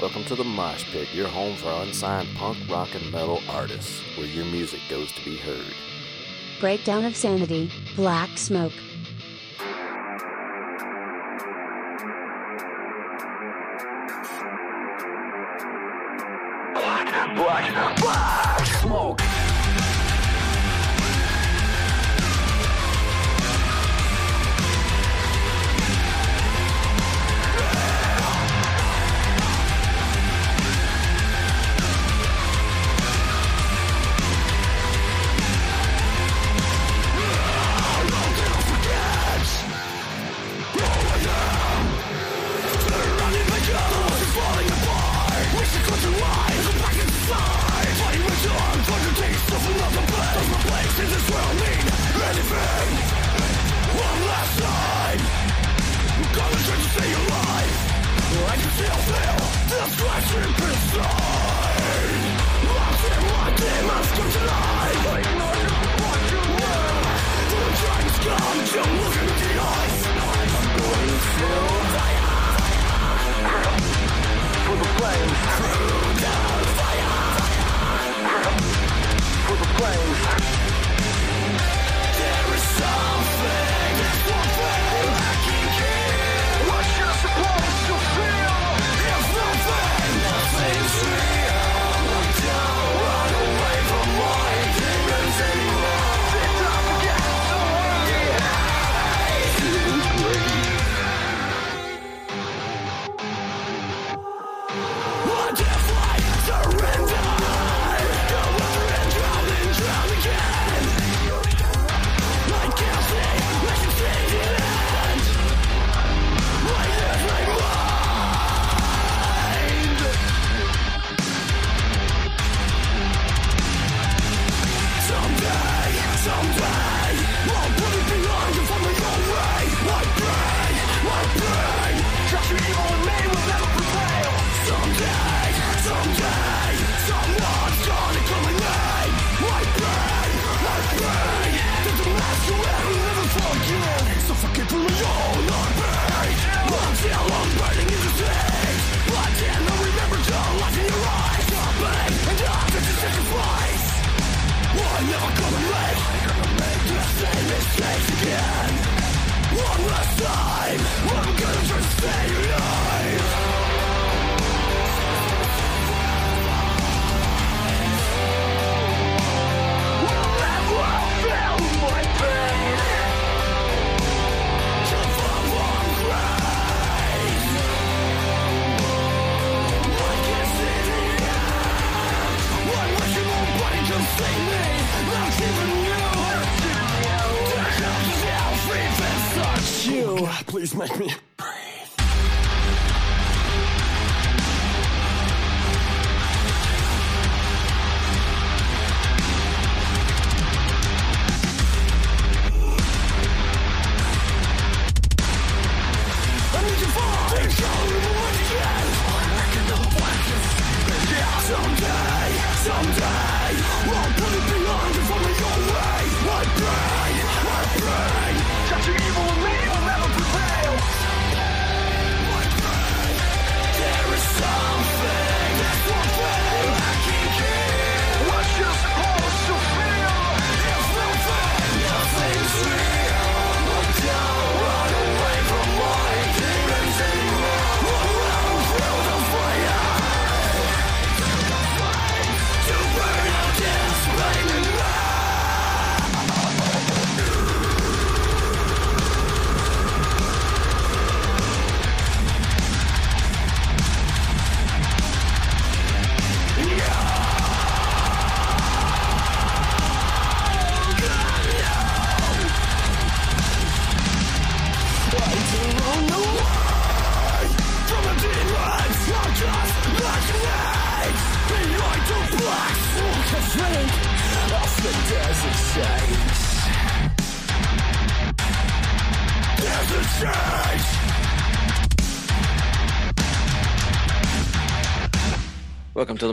Welcome to the Mosh Pit, your home for unsigned punk, rock, and metal artists, where your music goes to be heard. Breakdown of Sanity, Black Smoke.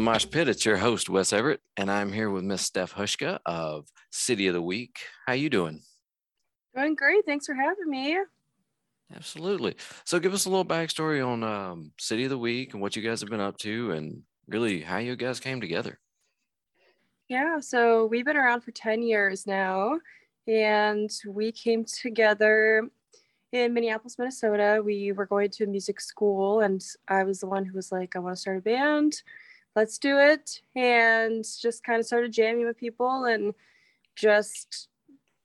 Mosh Pit. It's your host Wes Everett, and I'm here with Miss Stef Hushka of City of the Weak. How you doing? Doing great. Thanks for having me. Absolutely. So give us a little backstory on um, City of the Weak and what you guys have been up to and really how you guys came together. Yeah, so we've been around for 10 years now, and we came together in Minneapolis, Minnesota. We were going to a music school, and I was the one who was like, I want to start a band. Let's do it. And just kind of started jamming with people and just,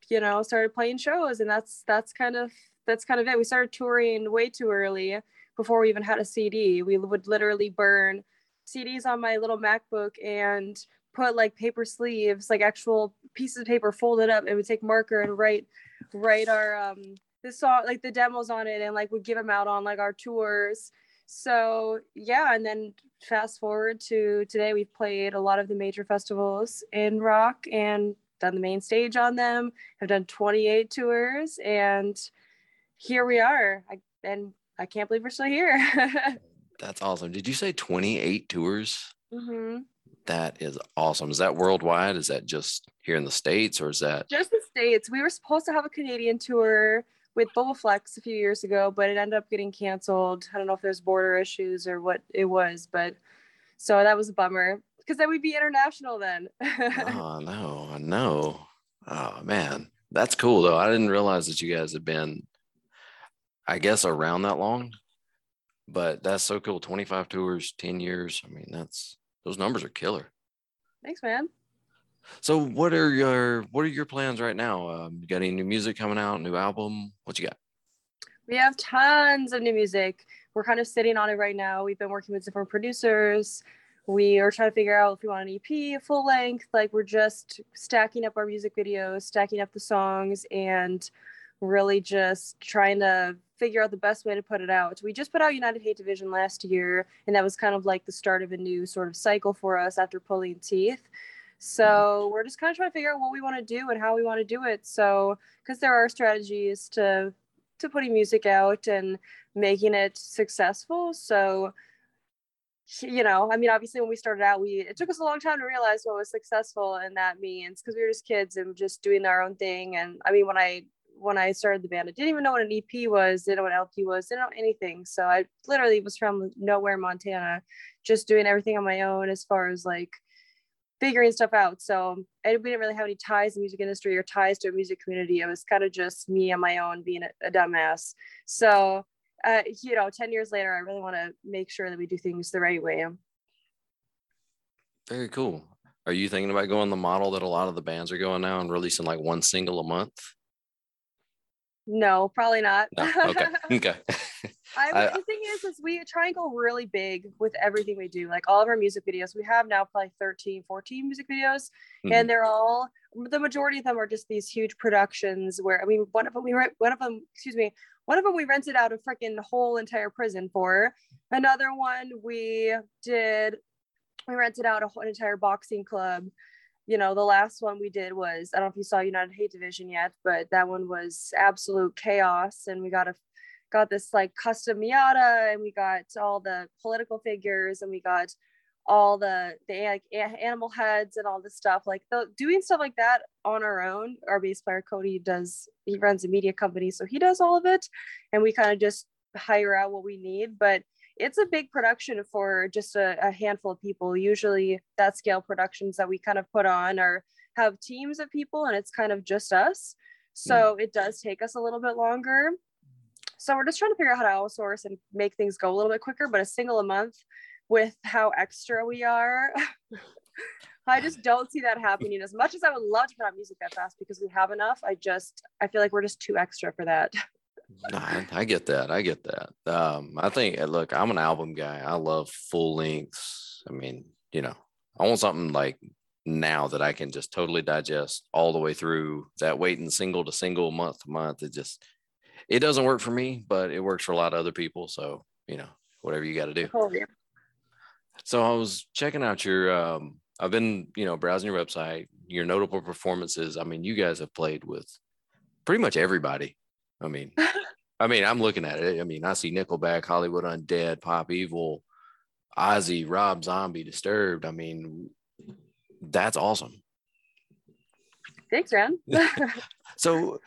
you know, started playing shows. And that's that's kind of that's kind of it. We started touring way too early before we even had a CD. We would literally burn CDs on my little MacBook and put like paper sleeves, like actual pieces of paper folded up, and would take marker and write write our um the song like the demos on it and like would give them out on like our tours. So yeah, and then fast forward to today, we've played a lot of the major festivals in rock and done the main stage on them. Have done 28 tours, and here we are. I, and I can't believe we're still here. That's awesome. Did you say 28 tours? mm-hmm. That is awesome. Is that worldwide? Is that just here in the States or is that? Just the states. We were supposed to have a Canadian tour with Bubble Flex a few years ago, but it ended up getting canceled. I don't know if there's border issues or what it was, but so that was a bummer because then we'd be international then. oh, no, I know. Oh, man. That's cool though. I didn't realize that you guys had been, I guess, around that long, but that's so cool. 25 tours, 10 years. I mean, that's, those numbers are killer. Thanks, man. So what are your what are your plans right now? Um, you got any new music coming out? New album? What you got? We have tons of new music. We're kind of sitting on it right now. We've been working with different producers. We are trying to figure out if we want an EP, a full length. Like we're just stacking up our music videos, stacking up the songs, and really just trying to figure out the best way to put it out. We just put out United Hate Division last year, and that was kind of like the start of a new sort of cycle for us after pulling teeth. So we're just kind of trying to figure out what we want to do and how we want to do it. So because there are strategies to to putting music out and making it successful. So you know, I mean, obviously when we started out, we it took us a long time to realize what was successful, and that means because we were just kids and just doing our own thing. And I mean, when I when I started the band, I didn't even know what an EP was, didn't know what LP was, didn't know anything. So I literally was from nowhere, Montana, just doing everything on my own as far as like figuring stuff out. So I, we didn't really have any ties to the music industry or ties to a music community. It was kind of just me on my own being a, a dumbass. So, uh, you know, 10 years later, I really want to make sure that we do things the right way. Very cool. Are you thinking about going the model that a lot of the bands are going now and releasing like one single a month? No, probably not. No. Okay. okay. I, I- the thing is, is we try and go really big with everything we do. Like all of our music videos, we have now probably 13, 14 music videos, Mhm. and they're all the majority of them are just these huge productions. Where I mean, one of them we rent, one of them, excuse me, one of them we rented out a freaking whole entire prison for. Another one we did, we rented out a whole entire boxing club. You know, the last one we did was I don't know if you saw United Hate Division yet, but that one was absolute chaos, and we got a got this like custom Miata and we got all the political figures and we got all the the like, animal heads and all this stuff like the, doing stuff like that on our own our bass player cody does he runs a media company so he does all of it and we kind of just hire out what we need but it's a big production for just a, a handful of people. Usually that scale productions that we kind of put on are have teams of people and it's kind of just us. So hmm. it does take us a little bit longer so we're just trying to figure out how to outsource and make things go a little bit quicker, but a single a month with how extra we are. I just don't see that happening as much as I would love to put out music that fast because we have enough. I just I feel like we're just too extra for that. I, I get that. I get that. Um, I think, uh, look, I'm an album guy. I love full lengths. I mean, you know, I want something like now that I can just totally digest all the way through. That waiting single to single, month to month, it just, it doesn't work for me, but it works for a lot of other people. So, you know, whatever you got to do. Totally. So I was checking out your um I've been, you know, browsing your website, your notable performances. I mean, you guys have played with pretty much everybody. I mean, I mean, I'm looking at it. I mean, I see Nickelback, Hollywood Undead, Pop Evil, Ozzy, Rob Zombie, Disturbed. I mean, that's awesome. Thanks, Ran. So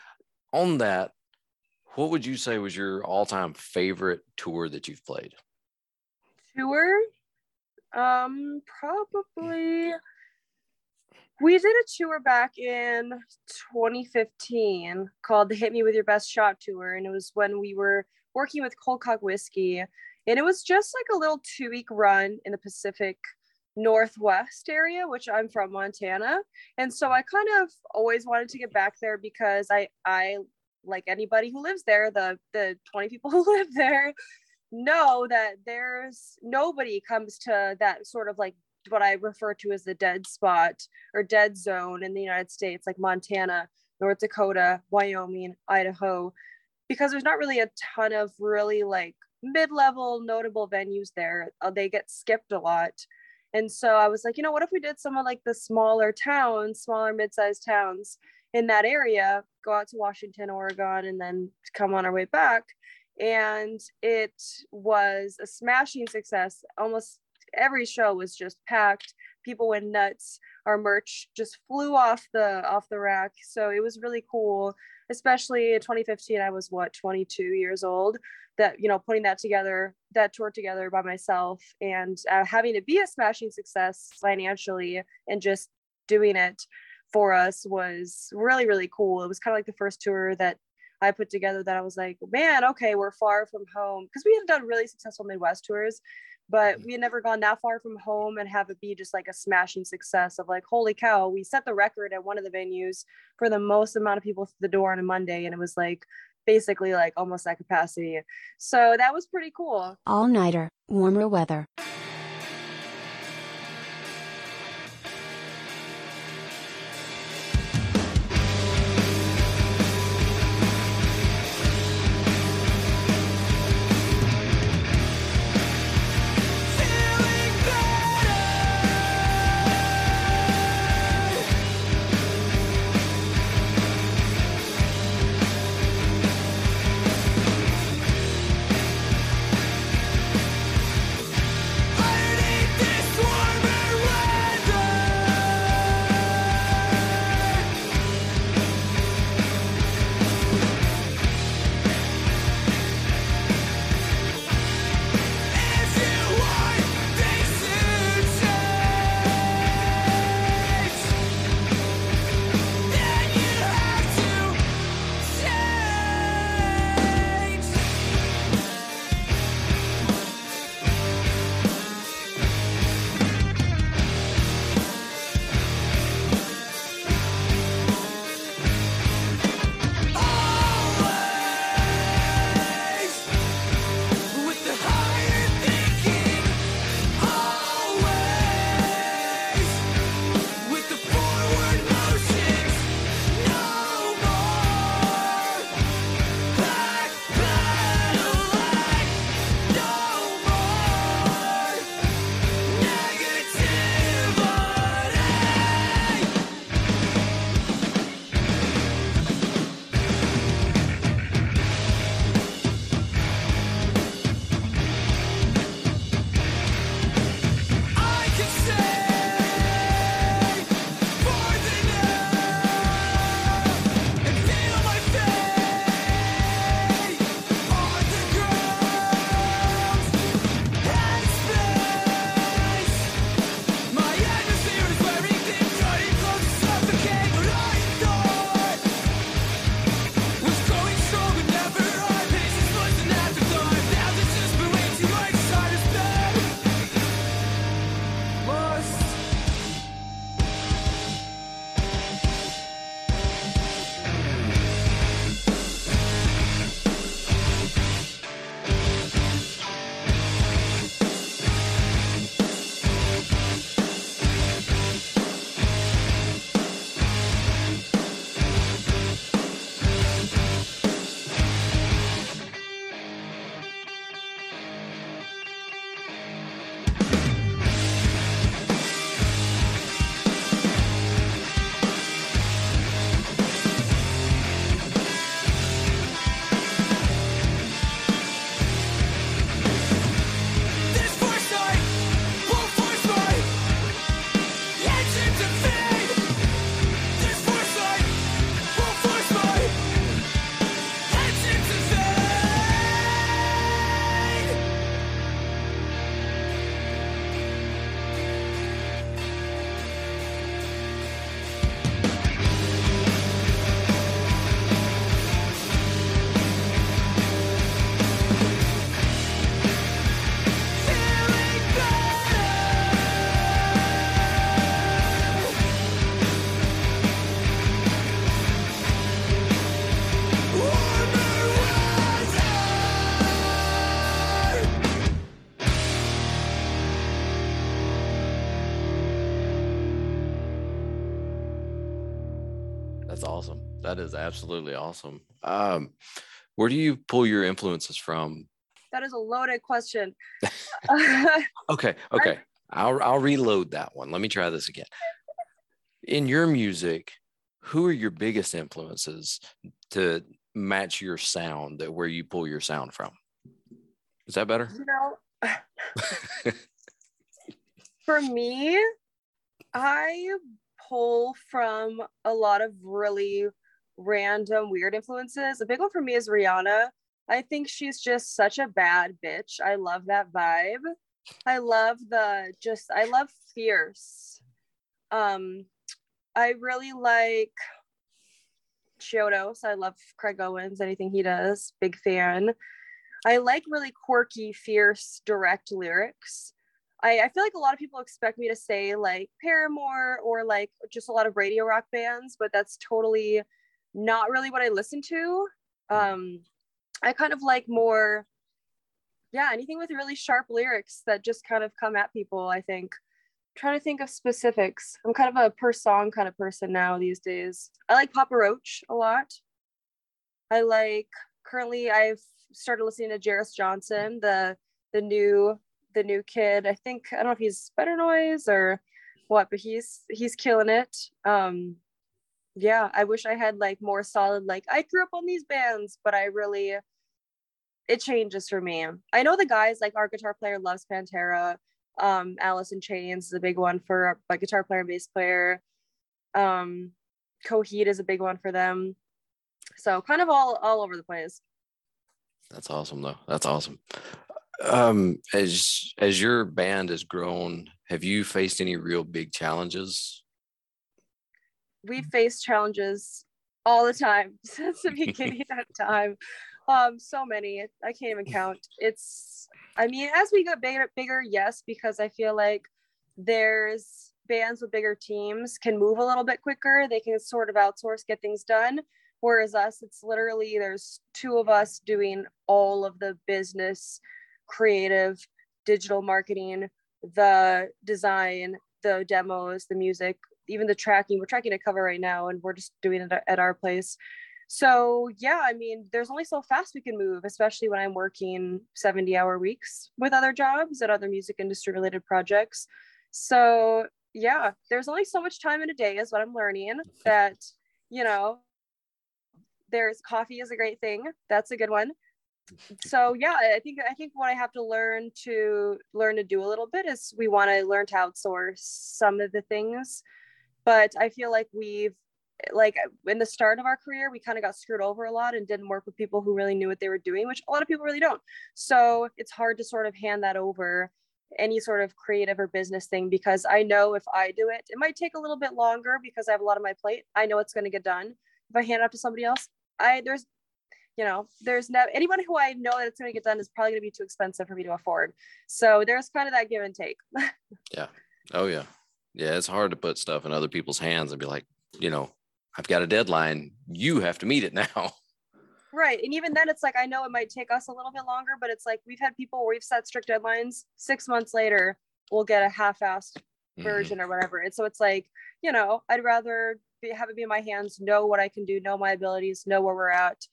on that, what would you say was your all-time favorite tour that you've played? Tour? Um, probably. We did a tour back in 2015 called the Hit Me With Your Best Shot Tour. And it was when we were working with Cold Cock Whiskey. And it was just like a little two week run in the Pacific Northwest area, which I'm from Montana. And so I kind of always wanted to get back there because I, I like anybody who lives there, the, the 20 people who live there know that there's nobody comes to that sort of like what I refer to as the dead spot or dead zone in the United States, like Montana, North Dakota, Wyoming, Idaho, because there's not really a ton of really like mid-level notable venues there. Uh, they get skipped a lot. And so I was like, you know, what if we did some of like the smaller towns, smaller mid-sized towns in that area, go out to Washington, Oregon, and then come on our way back. And it was a smashing success. Almost every show was just packed. People went nuts. Our merch just flew off the off the rack. So it was really cool. Especially in 2015, I was what 22 years old. That you know, putting that together, that tour together by myself, and uh, having to be a smashing success financially, and just doing it for us was really really cool. It was kind of like the first tour that I put together that I was like, man, okay, we're far from home because we had done really successful Midwest tours, but mm-hmm. we had never gone that far from home and have it be just like a smashing success of like, holy cow, we set the record at one of the venues for the most amount of people through the door on a Monday, and it was like basically like almost that capacity. So that was pretty cool. All nighter, warmer weather. That's awesome. That is absolutely awesome. Um, where do you pull your influences from? That is a loaded question. Okay, okay. I'll I'll reload that one. Let me try this again. In your music, who are your biggest influences to match your sound that where you pull your sound from? Is that better? you know, for me, I pull from a lot of really random, weird influences. A big one for me is Rihanna. I think she's just such a bad bitch. I love that vibe. I love the just, I love fierce. Um, I really like Chiodos. I love Craig Owens, anything he does, big fan. I like really quirky, fierce, direct lyrics. I, I feel like a lot of people expect me to say like Paramore or like just a lot of radio rock bands, but that's totally not really what I listen to. Um, I kind of like more, yeah, anything with really sharp lyrics that just kind of come at people. I think. trying to think of specifics. I'm kind of a per song kind of person now these days. I like Papa Roach a lot. I like currently I've started listening to Jairus Johnson, the the new the new kid. I think I don't know if he's Better Noise or what, but he's he's killing it. Um yeah, I wish I had like more solid like I grew up on these bands, but I really it changes for me. I know the guys like our guitar player loves Pantera. Um Alice in Chains is a big one for my guitar player and bass player. Um Coheed is a big one for them. So kind of all all over the place. That's awesome though. That's awesome. Um, as as your band has grown, have you faced any real big challenges? we face challenges all the time since the beginning of time. Um, so many. I can't even count. It's I mean, as we get bigger, bigger, yes, because I feel like there's bands with bigger teams can move a little bit quicker. They can sort of outsource, get things done. Whereas us, it's literally there's two of us doing all of the business, creative, digital marketing, the design, the demos, the music, even the tracking. We're tracking a cover right now, and we're just doing it at our place. So yeah, I mean, there's only so fast we can move, especially when I'm working 70 hour weeks with other jobs and other music industry related projects. So yeah, there's only so much time in a day is what I'm learning that, you know, there's coffee is a great thing. That's a good one. So yeah, I think I think what I have to learn to learn to do a little bit is we want to learn to outsource some of the things. But I feel like we've like in the start of our career, we kind of got screwed over a lot and didn't work with people who really knew what they were doing, which a lot of people really don't. So it's hard to sort of hand that over any sort of creative or business thing because I know if I do it, it might take a little bit longer because I have a lot on my plate. I know it's going to get done. If I hand it off to somebody else, I there's you know there's no anyone who I know that it's going to get done is probably going to be too expensive for me to afford. So there's kind of that give and take. Yeah. Oh yeah. Yeah, it's hard to put stuff in other people's hands and be like, you know, I've got a deadline. You have to meet it now. Right. And even then, it's like, I know it might take us a little bit longer, but it's like we've had people where we've set strict deadlines. Six months later, we'll get a half assed Mhm. version or whatever. And so it's like, you know, I'd rather be, have it be in my hands, know what I can do, know my abilities, know where we're at,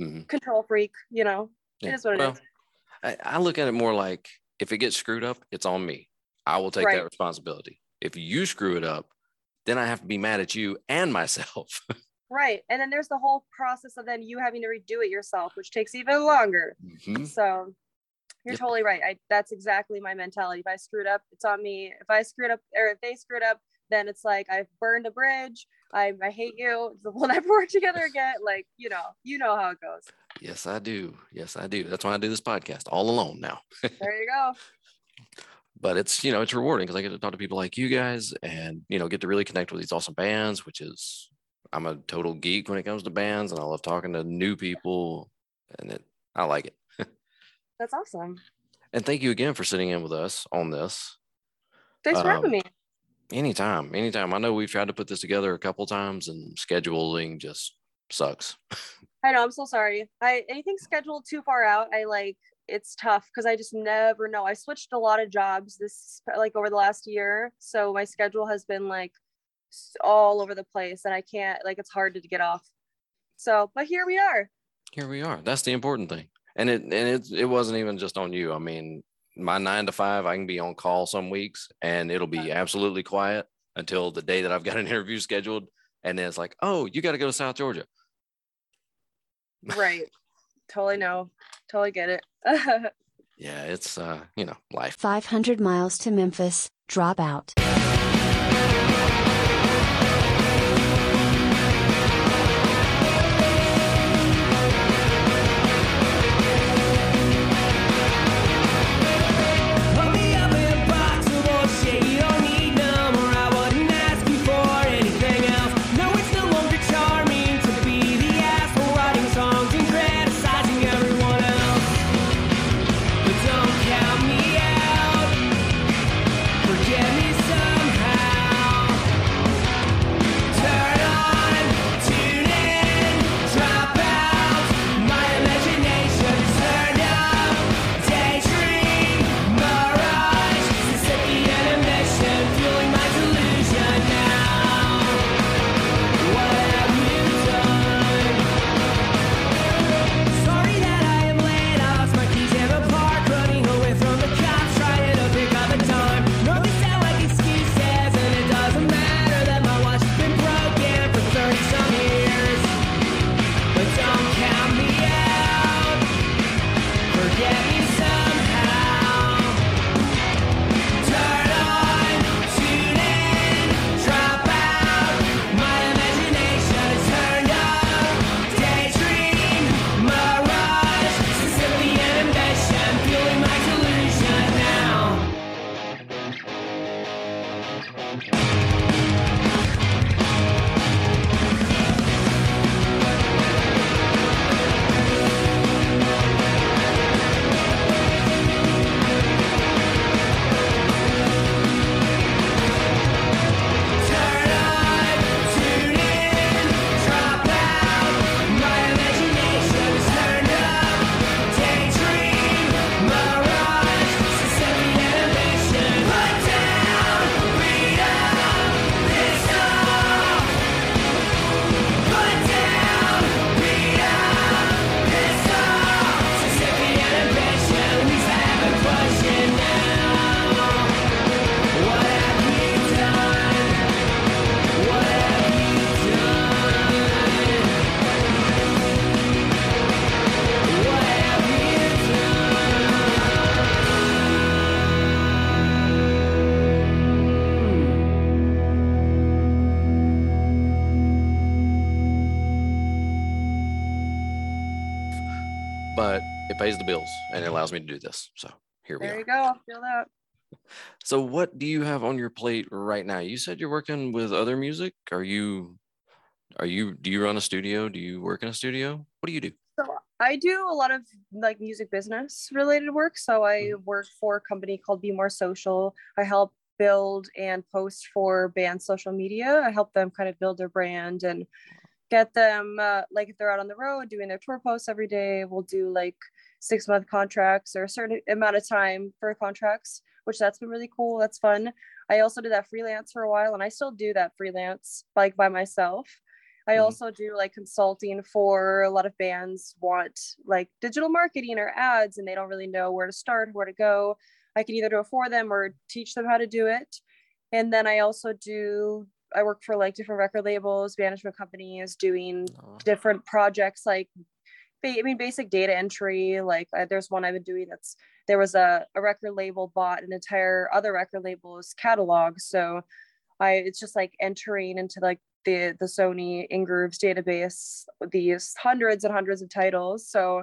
Mhm. control freak, you know, Yeah. it is what it is. Well, I, I look at it more like if it gets screwed up, it's on me. I will take Right. that responsibility. If you screw it up, then I have to be mad at you and myself. Right. And then there's the whole process of then you having to redo it yourself, which takes even longer. Mhm. So you're Yep. totally right. I that's exactly my mentality. If I screwed up, it's on me. If I screwed up or if they screwed up, then it's like I've burned a bridge. I, I hate you. We'll never work together again. Like, you know, you know how it goes. Yes, I do. Yes, I do. That's why I do this podcast all alone now. There you go. But it's, you know, it's rewarding because I get to talk to people like you guys and, you know, get to really connect with these awesome bands, which is, I'm a total geek when it comes to bands and I love talking to new people and it, I like it. That's awesome. And thank you again for sitting in with us on this. Thanks for Um, having me. Anytime, anytime. I know we've tried to put this together a couple times and scheduling just sucks. I know. I'm so sorry. I anything scheduled too far out, I like it's tough because I just never know. I switched a lot of jobs this like over the last year, so my schedule has been like all over the place and I can't like it's hard to get off. So, but here we are. Here we are. That's the important thing. And it and it it wasn't even just on you. I mean, my nine to five, I can be on call some weeks and it'll be absolutely quiet until the day that I've got an interview scheduled. And then it's like, oh, you got to go to South Georgia. Right. totally know. Totally get it. Yeah, it's uh, you know, life. 500 miles to Memphis, drop out. Pays the bills and it allows me to do this. So here we there you go. Feel that. So what do you have on your plate right now? You said you're working with other music. Are you are you do you run a studio? Do you work in a studio? What do you do? So I do a lot of like music business related work. So I Mm-hmm. work for a company called Be More Social. I help build and post for bands' social media. I help them kind of build their brand and get them uh, like if they're out on the road doing their tour posts every day. We'll do like six month contracts or a certain amount of time for contracts, which that's been really cool. That's fun. I also did that freelance for a while, and I still do that freelance like by myself. I Mhm. also do like consulting for a lot of bands want like digital marketing or ads and they don't really know where to start, where to go. I can either do it for them or teach them how to do it. And then I also do I work for like different record labels, management companies doing different projects like I mean basic data entry like uh, there's one I've been doing that's there was a, a record label bought an entire other record label's catalog so I it's just like entering into like the the Sony Ingrooves database these hundreds and hundreds of titles so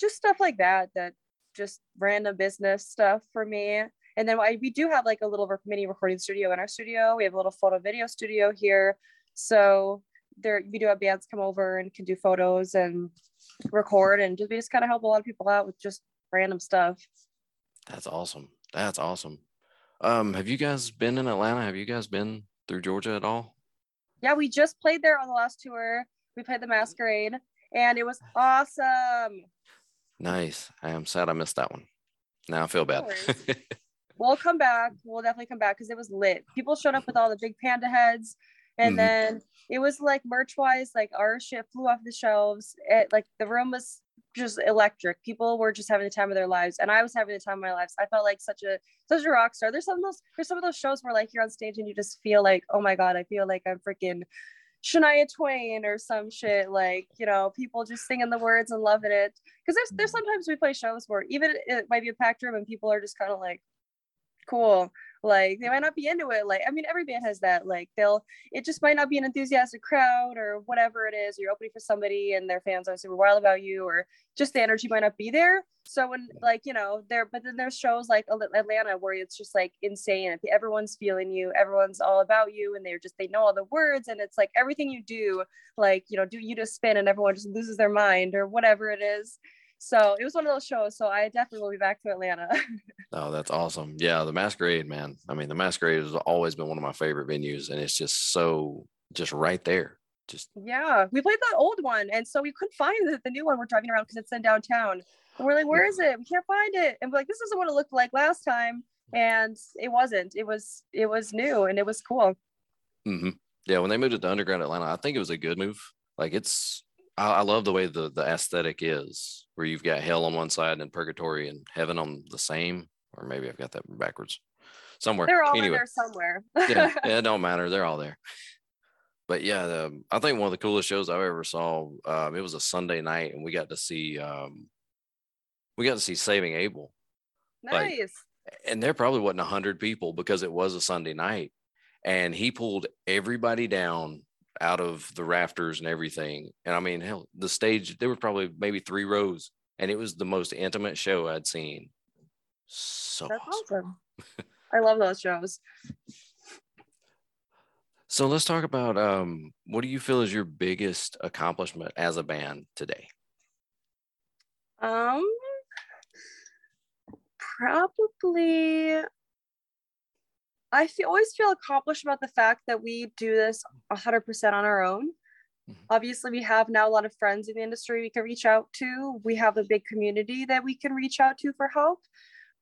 just stuff like that that just random business stuff for me. And then I, we do have like a little mini recording studio in our studio. We have a little photo video studio here so there we do have bands come over and can do photos and record and just we just kind of help a lot of people out with just random stuff That's awesome. That's awesome. Um, have you guys been in Atlanta? Have you guys been through Georgia at all? yeah we just played there on the last tour we played the masquerade and it was awesome Nice. I am sad I missed that one. Now I feel bad. we'll come back we'll definitely come back because it was lit people showed up with all the big panda heads And Mhm. then it was like merch wise, like our shit flew off the shelves. It like the room was just electric. People were just having the time of their lives, and I was having the time of my lives. I felt like such a such a rock star. There's some of those there's some of those shows where like you're on stage and you just feel like, oh my god, I feel like I'm freaking Shania Twain or some shit. Like you know, people just singing the words and loving it. Because there's there's sometimes we play shows where even it might be a packed room and people are just kind of like, cool. Like they might not be into it. Like I mean, every band has that. Like they'll it just might not be an enthusiastic crowd or whatever it is. You're opening for somebody and their fans are super wild about you, or just the energy might not be there. So when like you know there, but then there's shows like Atlanta where it's just like insane. Everyone's feeling you. Everyone's all about you, and they're just they know all the words, and it's like everything you do, like you know, do you just spin, and everyone just loses their mind or whatever it is. So it was one of those shows. So I definitely will be back to Atlanta. Oh, that's awesome. Yeah, the masquerade, man. I mean, the masquerade has always been one of my favorite venues, and it's just so just right there. Just Yeah, we played that old one, and so we couldn't find the, the new one. We're driving around because it's in downtown. And we're like, "Where is it? We can't find it." And we're like, "This isn't what it looked like last time." And it wasn't. It was it was new and it was cool. hmm yeah. When they moved it to Underground Atlanta, I think it was a good move. Like it's, I, I love the way the the aesthetic is, where you've got hell on one side and purgatory and heaven on the same, or maybe I've got that backwards somewhere. They're all in anyway, there somewhere. yeah, yeah, it don't matter. They're all there. But yeah, the, I think one of the coolest shows I ever saw. Um, it was a Sunday night, and we got to see, um, we got to see Saving Abel, like- nice. and there probably wasn't a hundred people because it was a Sunday night, and he pulled everybody down out of the rafters and everything. And I mean, hell, the stage there were probably maybe three rows, and it was the most intimate show I'd seen. So That's awesome. awesome. I love those shows. So let's talk about um, what do you feel is your biggest accomplishment as a band today? Um, probably. I feel, always feel accomplished about the fact that we do this 100% on our own. Mhm. Obviously, we have now a lot of friends in the industry we can reach out to. We have a big community that we can reach out to for help.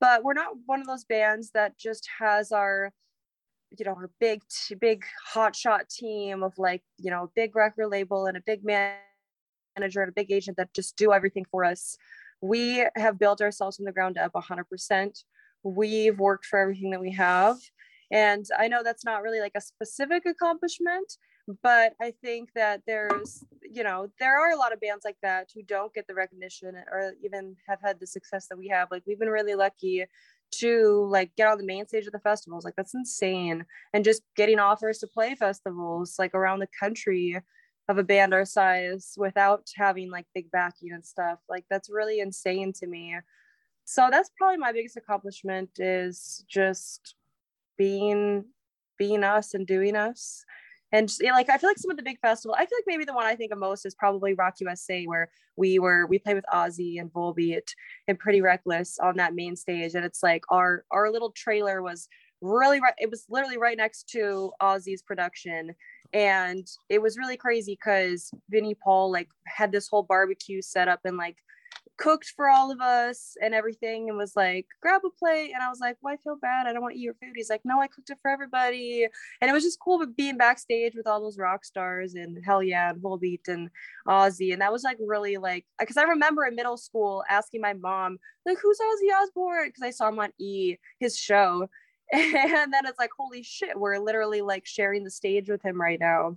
But we're not one of those bands that just has our, you know, our big, big hotshot team of like, you know, a big record label and a big manager and a big agent that just do everything for us we have built ourselves from the ground up 100% we've worked for everything that we have and i know that's not really like a specific accomplishment but i think that there's you know there are a lot of bands like that who don't get the recognition or even have had the success that we have. Like we've been really lucky to like get on the main stage of the festivals. Like that's insane. And just getting offers to play festivals like around the country of a band our size without having like big backing and stuff like that's really insane to me. So that's probably my biggest accomplishment is just being being us and doing us. And just, yeah, like i feel like some of the big festival i feel like maybe the one i think of most is probably rock usa where we were we played with ozzy and volbeat and pretty reckless on that main stage. And it's like our our little trailer was really right it was literally right next to ozzy's production. And it was really crazy because Vinnie Paul like had this whole barbecue set up and like cooked for all of us and everything and was like grab a plate. And I was like well feel bad. I don't want to eat your food. He's like no I cooked it for everybody. And it was just cool being backstage with all those rock stars and hell yeah and Volbeat and Ozzy. And that was like really like because I remember in middle school asking my mom like who's Ozzy Osbourne? Because I saw him on E his show. And then it's like holy shit we're literally like sharing the stage with him right now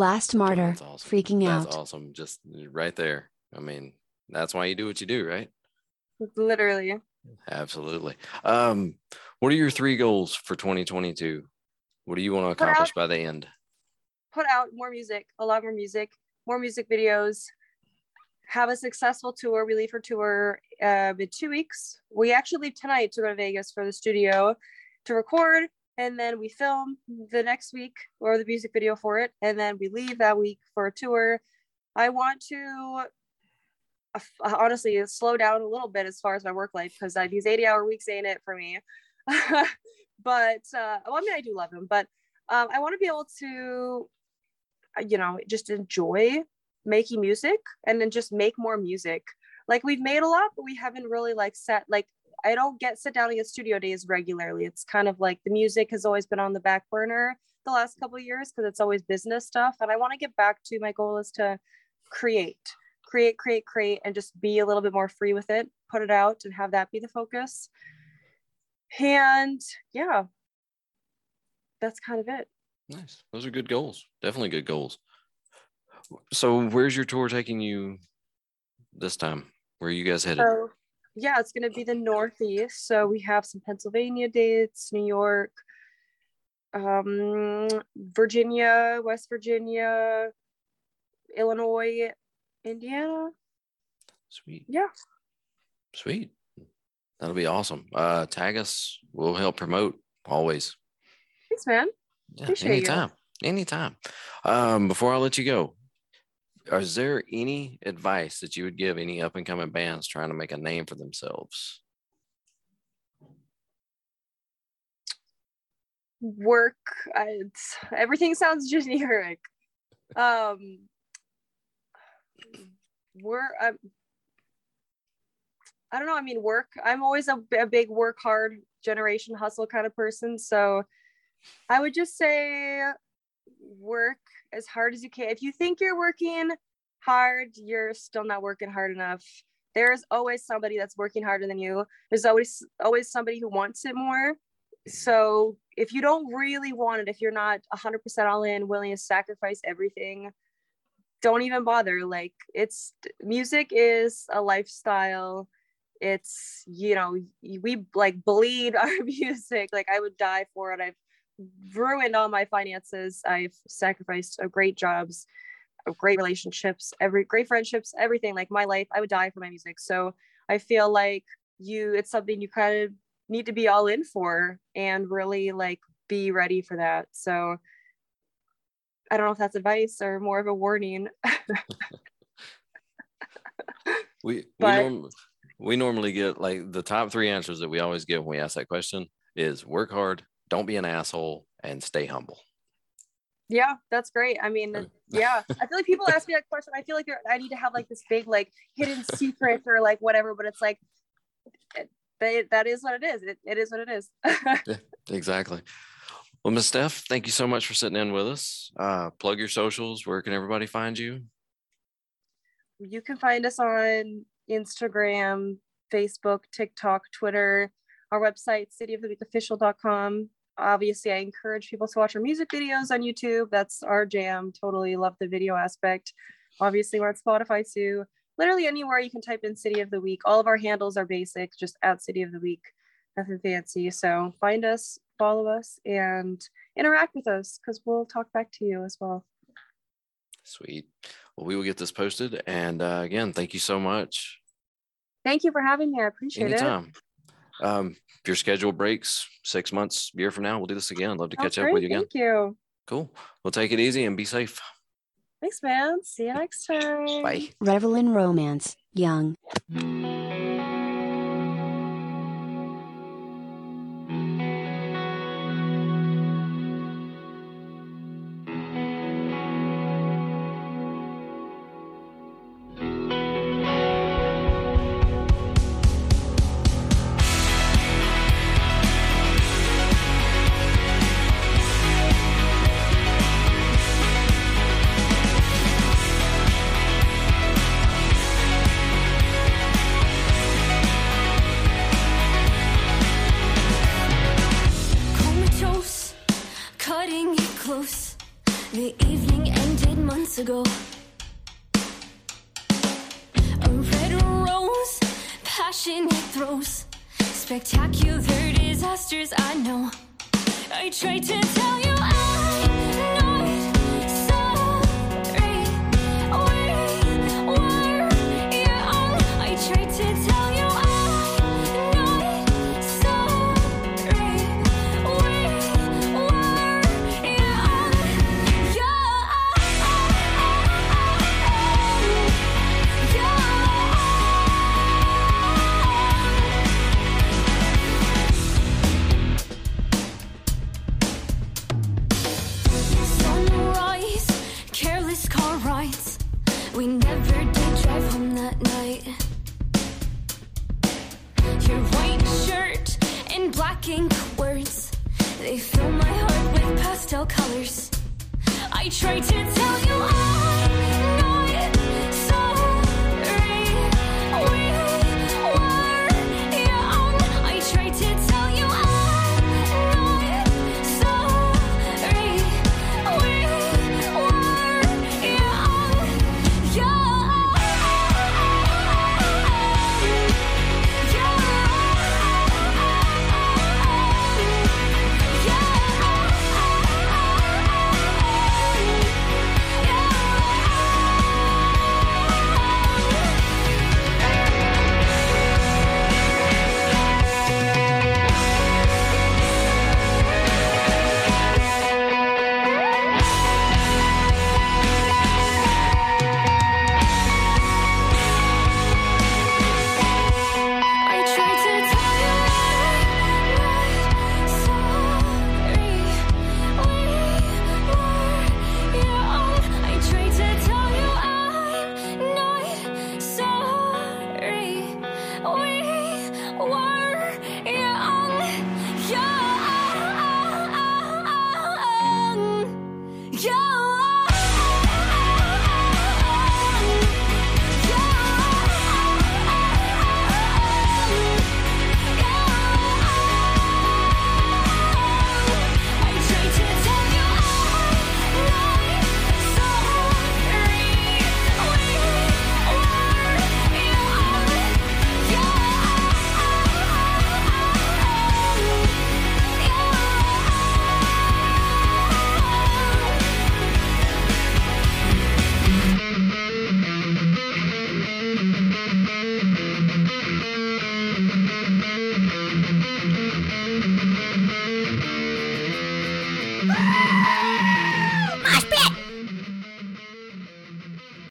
last martyr, That's awesome. freaking That's out. That's awesome. Just right there. I mean, that's why you do what you do, right? Literally. Absolutely. Um, what are your three goals for 2022? What do you want to Put out- accomplish by the end? put out more music, a lot more music, more music videos, have a successful tour. We leave for tour uh, in two weeks. We actually leave tonight to go to Vegas for the studio to record, and then we film the next week or the music video for it, and then we leave that week for a tour. I want to uh, honestly slow down a little bit as far as my work life because these 80 hour weeks ain't it for me. but uh, well, I mean, I do love them, but um, I want to be able to uh, you know just enjoy making music and then just make more music like we've made a lot but we haven't really like set like i don't get sit down and get studio days regularly it's kind of like the music has always been on the back burner the last couple of years because it's always business stuff and i want to get back to my goal is to create create create create and just be a little bit more free with it put it out and have that be the focus and yeah that's kind of it Nice. Those are good goals. Definitely good goals. So, where's your tour taking you this time? Where are you guys headed? So yeah, it's gonna be the Northeast. So we have some Pennsylvania dates, New York, um, Virginia, West Virginia, Illinois, Indiana. Sweet. Yeah, Sweet. That'll be awesome. Uh, tag us. We'll help promote always. thanks, man. Yeah, Appreciate you. anytime. Anytime. Um, before I let you go, is there any advice that you would give any up and coming bands trying to make a name for themselves? Work. It's, everything sounds generic. Um, we're. I don't know. I mean, work. I'm always a, a big work hard generation hustle kind of person. So I would just say work as hard as you can. If you think you're working hard, you're still not working hard enough. There's always somebody that's working harder than you. There's always always somebody who wants it more. So if you don't really want it, if you're not 100% all in, willing to sacrifice everything, don't even bother. Like it's music is a lifestyle. It's you know we like bleed our music. Like I would die for it. I've ruined all my finances. I've sacrificed uh, great jobs, uh, great relationships, every great friendships, everything. Like my life, I would die for my music. So I feel like you, it's something you kind of need to be all in for and really like be ready for that. So I don't know if that's advice or more of a warning. We we, norm, we normally get like the top three answers that we always give when we ask that question is work hard, don't be an asshole, and stay humble. Yeah, that's great. I mean, yeah, I feel like people ask me that question. I feel like I need to have like this big like hidden secret or like whatever, but it's like it, that is what it is. It, it is what it is. Exactly. Well, Miss Stef, thank you so much for sitting in with us. Uh, plug your socials. Where can everybody find you? you can find us on Instagram, Facebook, TikTok, Twitter, our website, cityoftheweakofficial.com. Obviously, I encourage people to watch our music videos on YouTube. That's our jam. Totally love the video aspect. Obviously, we're on Spotify too. Literally anywhere you can type in City of the Weak. All of our handles are basic, just at City of the Weak. Nothing fancy. So find us, follow us, and interact with us because we'll talk back to you as well. Sweet. Well, we will get this posted. And uh, again, thank you so much. Thank you for having me. I appreciate it. Anytime. Um, if your schedule breaks six months, year from now, we'll do this again. Love to Sounds catch up with you again. Thank you. Cool. We'll take it easy and be safe. Thanks, man. See you next time. Bye. Revel in romance, young. Tried to